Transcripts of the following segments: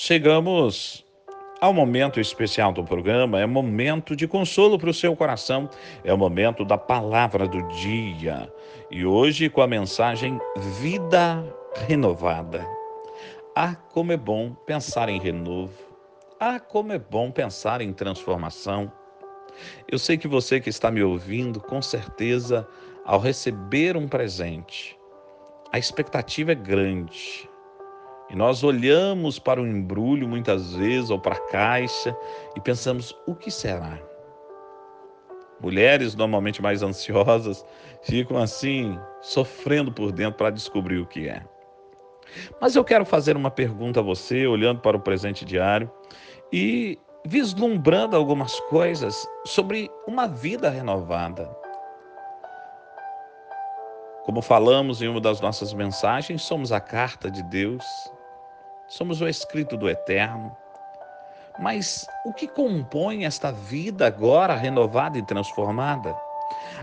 Chegamos ao momento especial do programa, é momento de consolo para o seu coração, é o momento da palavra do dia. E hoje com a mensagem Vida Renovada. Ah, como é bom pensar em renovo. Ah, como é bom pensar em transformação. Eu sei que você que está me ouvindo, com certeza, ao receber um presente, a expectativa é grande e nós olhamos para o embrulho muitas vezes ou para a caixa e pensamos: o que será? Mulheres normalmente mais ansiosas ficam assim, sofrendo por dentro para descobrir o que é. Mas eu quero fazer uma pergunta a você, olhando para o presente diário e vislumbrando algumas coisas sobre uma vida renovada. Como falamos em uma das nossas mensagens, somos a carta de Deus somos o escrito do eterno. Mas o que compõe esta vida agora renovada e transformada?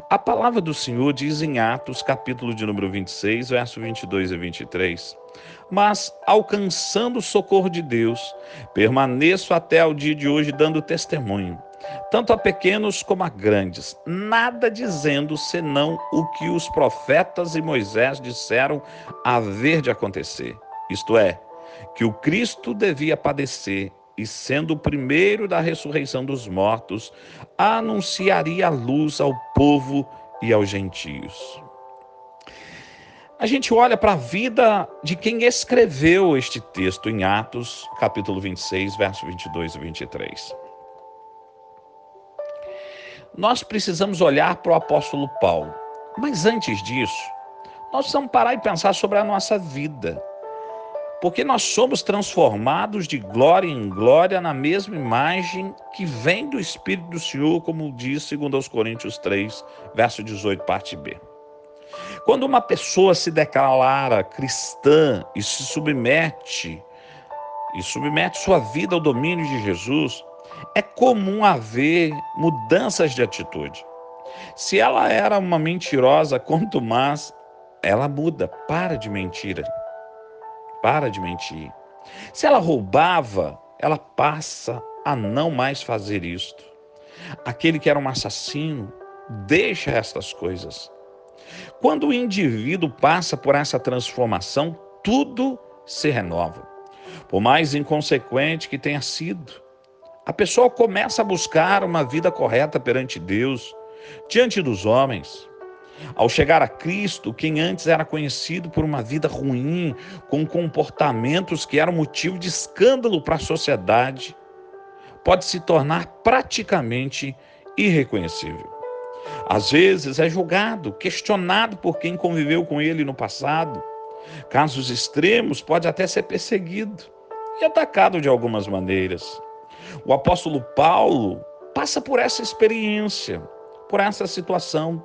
A palavra do Senhor diz em Atos, capítulo de número 26, verso 22 e 23. Mas, alcançando o socorro de Deus, permaneço até ao dia de hoje dando testemunho, tanto a pequenos como a grandes, nada dizendo senão o que os profetas e Moisés disseram haver de acontecer. Isto é, que o Cristo devia padecer e, sendo o primeiro da ressurreição dos mortos, anunciaria a luz ao povo e aos gentios. A gente olha para a vida de quem escreveu este texto em Atos, capítulo 26, verso 22 e 23. Nós precisamos olhar para o apóstolo Paulo, mas antes disso, nós precisamos parar e pensar sobre a nossa vida porque nós somos transformados de glória em glória na mesma imagem que vem do Espírito do Senhor, como diz segundo aos Coríntios 3, verso 18, parte B. Quando uma pessoa se declara cristã e se submete e submete sua vida ao domínio de Jesus, é comum haver mudanças de atitude. Se ela era uma mentirosa, quanto mais ela muda, para de mentira para de mentir. Se ela roubava, ela passa a não mais fazer isto. Aquele que era um assassino, deixa estas coisas. Quando o indivíduo passa por essa transformação, tudo se renova. Por mais inconsequente que tenha sido, a pessoa começa a buscar uma vida correta perante Deus, diante dos homens. Ao chegar a Cristo, quem antes era conhecido por uma vida ruim, com comportamentos que eram motivo de escândalo para a sociedade, pode se tornar praticamente irreconhecível. Às vezes é julgado, questionado por quem conviveu com ele no passado. Casos extremos, pode até ser perseguido e atacado de algumas maneiras. O apóstolo Paulo passa por essa experiência por essa situação.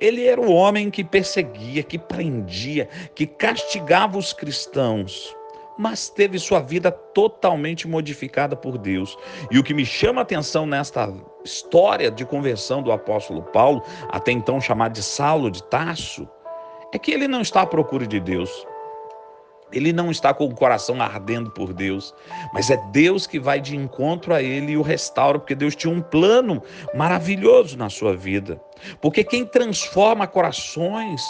Ele era o homem que perseguia, que prendia, que castigava os cristãos, mas teve sua vida totalmente modificada por Deus. E o que me chama a atenção nesta história de conversão do apóstolo Paulo, até então chamado de Saulo de Tarso, é que ele não está à procura de Deus. Ele não está com o coração ardendo por Deus, mas é Deus que vai de encontro a ele e o restaura, porque Deus tinha um plano maravilhoso na sua vida. Porque quem transforma corações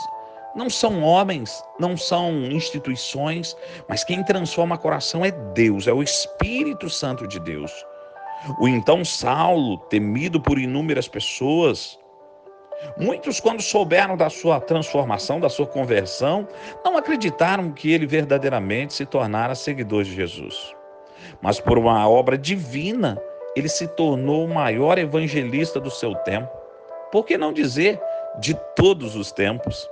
não são homens, não são instituições, mas quem transforma coração é Deus, é o Espírito Santo de Deus. O então Saulo, temido por inúmeras pessoas, Muitos, quando souberam da sua transformação, da sua conversão, não acreditaram que ele verdadeiramente se tornara seguidor de Jesus. Mas por uma obra divina, ele se tornou o maior evangelista do seu tempo. Por que não dizer de todos os tempos?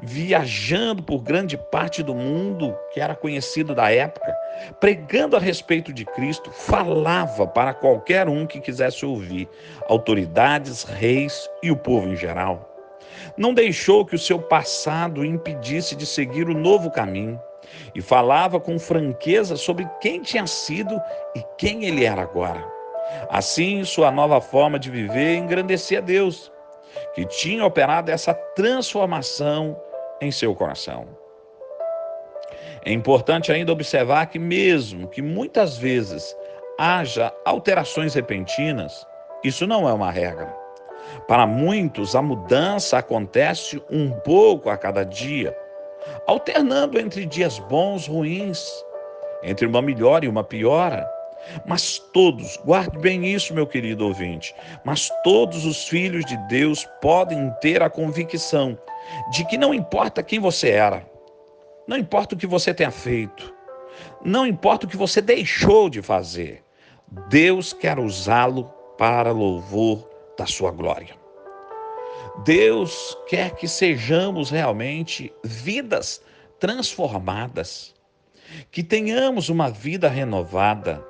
Viajando por grande parte do mundo que era conhecido da época, pregando a respeito de Cristo, falava para qualquer um que quisesse ouvir, autoridades, reis e o povo em geral. Não deixou que o seu passado o impedisse de seguir o novo caminho e falava com franqueza sobre quem tinha sido e quem ele era agora. Assim, sua nova forma de viver engrandecia Deus que tinha operado essa transformação em seu coração. É importante ainda observar que, mesmo que muitas vezes haja alterações repentinas, isso não é uma regra. Para muitos, a mudança acontece um pouco a cada dia, alternando entre dias bons, ruins, entre uma melhora e uma piora. Mas todos, guarde bem isso, meu querido ouvinte, mas todos os filhos de Deus podem ter a convicção de que não importa quem você era, não importa o que você tenha feito, não importa o que você deixou de fazer, Deus quer usá-lo para louvor da sua glória. Deus quer que sejamos realmente vidas transformadas, que tenhamos uma vida renovada,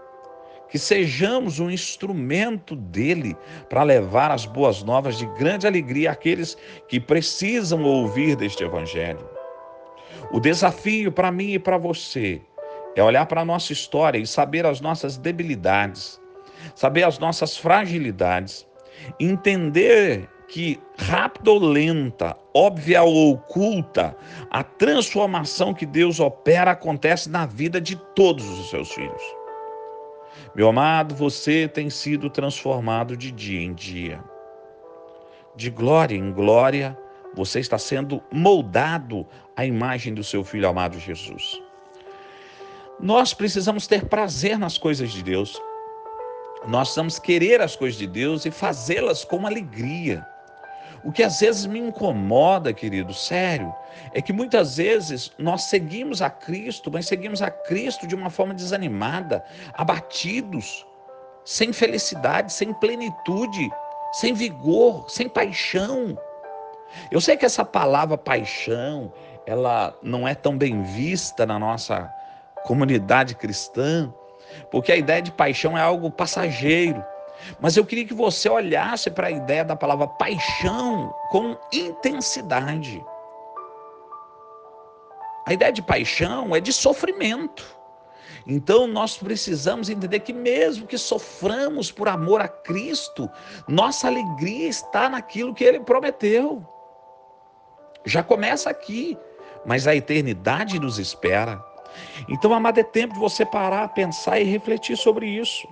que sejamos um instrumento dele para levar as boas novas de grande alegria àqueles que precisam ouvir deste evangelho. O desafio para mim e para você é olhar para a nossa história e saber as nossas debilidades, saber as nossas fragilidades, entender que rápida ou lenta, óbvia ou oculta, a transformação que Deus opera acontece na vida de todos os seus filhos. Meu amado, você tem sido transformado de dia em dia. De glória em glória, você está sendo moldado à imagem do seu filho amado Jesus. Nós precisamos ter prazer nas coisas de Deus. Nós precisamos querer as coisas de Deus e fazê-las com alegria. O que às vezes me incomoda, querido, sério, é que muitas vezes nós seguimos a Cristo, mas seguimos a Cristo de uma forma desanimada, abatidos, sem felicidade, sem plenitude, sem vigor, sem paixão. Eu sei que essa palavra paixão, ela não é tão bem vista na nossa comunidade cristã, porque a ideia de paixão é algo passageiro. Mas eu queria que você olhasse para a ideia da palavra paixão com intensidade. A ideia de paixão é de sofrimento. Então nós precisamos entender que, mesmo que soframos por amor a Cristo, nossa alegria está naquilo que Ele prometeu. Já começa aqui, mas a eternidade nos espera. Então, amado, é tempo de você parar, pensar e refletir sobre isso,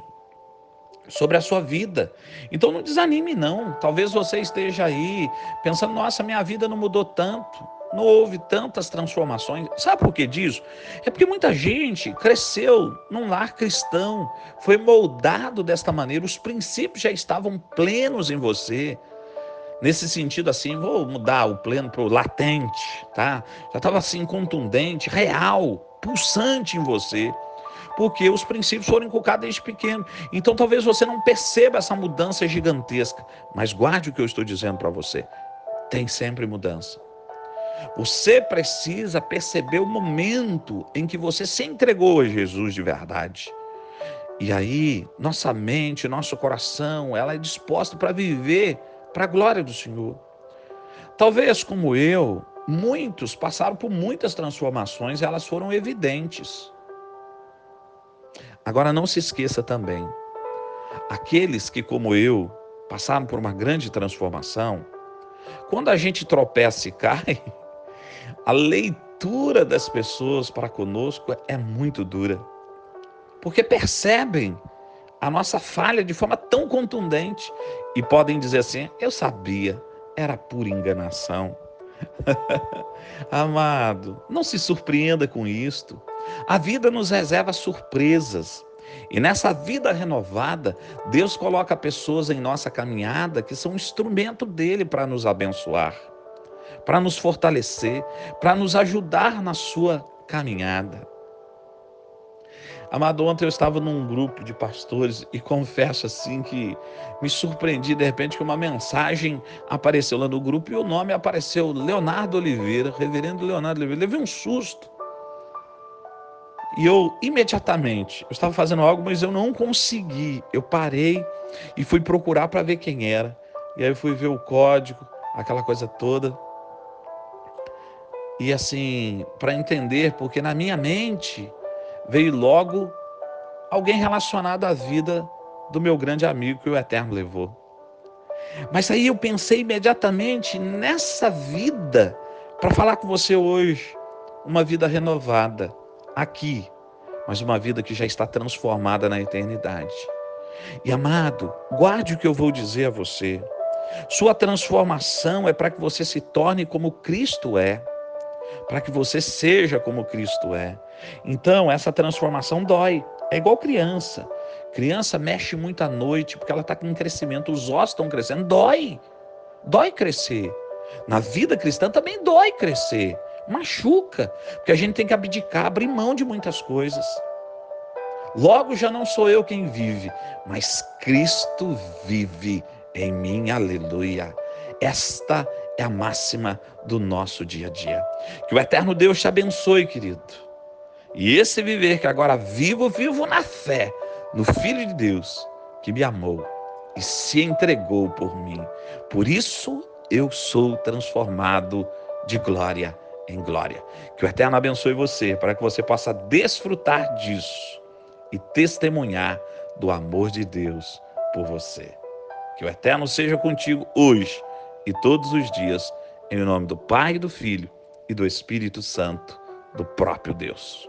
sobre a sua vida. Então, não desanime, não. Talvez você esteja aí pensando: nossa, minha vida não mudou tanto, não houve tantas transformações. Sabe por que disso? É porque muita gente cresceu num lar cristão, foi moldado desta maneira, os princípios já estavam plenos em você. Nesse sentido, assim, vou mudar o pleno para o latente, tá? Já estava assim contundente, real, pulsante em você, porque os princípios foram inculcados desde pequeno. Então talvez você não perceba essa mudança gigantesca, mas guarde o que eu estou dizendo para você. Tem sempre mudança. Você precisa perceber o momento em que você se entregou a Jesus de verdade. E aí, nossa mente, nosso coração, ela é disposta para viver para a glória do Senhor. Talvez como eu, Muitos passaram por muitas transformações e elas foram evidentes. Agora não se esqueça também, aqueles que, como eu, passaram por uma grande transformação, quando a gente tropeça e cai, a leitura das pessoas para conosco é muito dura, porque percebem a nossa falha de forma tão contundente e podem dizer assim: eu sabia, era pura enganação. Amado, não se surpreenda com isto. A vida nos reserva surpresas. E nessa vida renovada, Deus coloca pessoas em nossa caminhada que são instrumento dele para nos abençoar, para nos fortalecer, para nos ajudar na sua caminhada. Amado, ontem eu estava num grupo de pastores e confesso assim que me surpreendi de repente que uma mensagem apareceu lá no grupo e o nome apareceu Leonardo Oliveira, reverendo Leonardo Oliveira. Levei um susto. E eu imediatamente, eu estava fazendo algo, mas eu não consegui. Eu parei e fui procurar para ver quem era. E aí eu fui ver o código, aquela coisa toda. E assim, para entender, porque na minha mente veio logo alguém relacionado à vida do meu grande amigo que o Eterno levou. Mas aí eu pensei imediatamente nessa vida para falar com você hoje, uma vida renovada. Aqui, mas uma vida que já está transformada na eternidade. E amado, guarde o que eu vou dizer a você. Sua transformação é para que você se torne como Cristo é, para que você seja como Cristo é. Então, essa transformação dói. É igual criança. Criança mexe muito à noite porque ela está com crescimento, os ossos estão crescendo. Dói. Dói crescer. Na vida cristã também dói crescer. Machuca. Porque a gente tem que abdicar, abrir mão de muitas coisas. Logo já não sou eu quem vive, mas Cristo vive em mim. Aleluia. Esta é a máxima do nosso dia a dia. Que o eterno Deus te abençoe, querido. E esse viver que agora vivo, vivo na fé no Filho de Deus que me amou e se entregou por mim. Por isso eu sou transformado de glória em glória. Que o Eterno abençoe você para que você possa desfrutar disso e testemunhar do amor de Deus por você. Que o Eterno seja contigo hoje e todos os dias, em nome do Pai, do Filho e do Espírito Santo, do próprio Deus.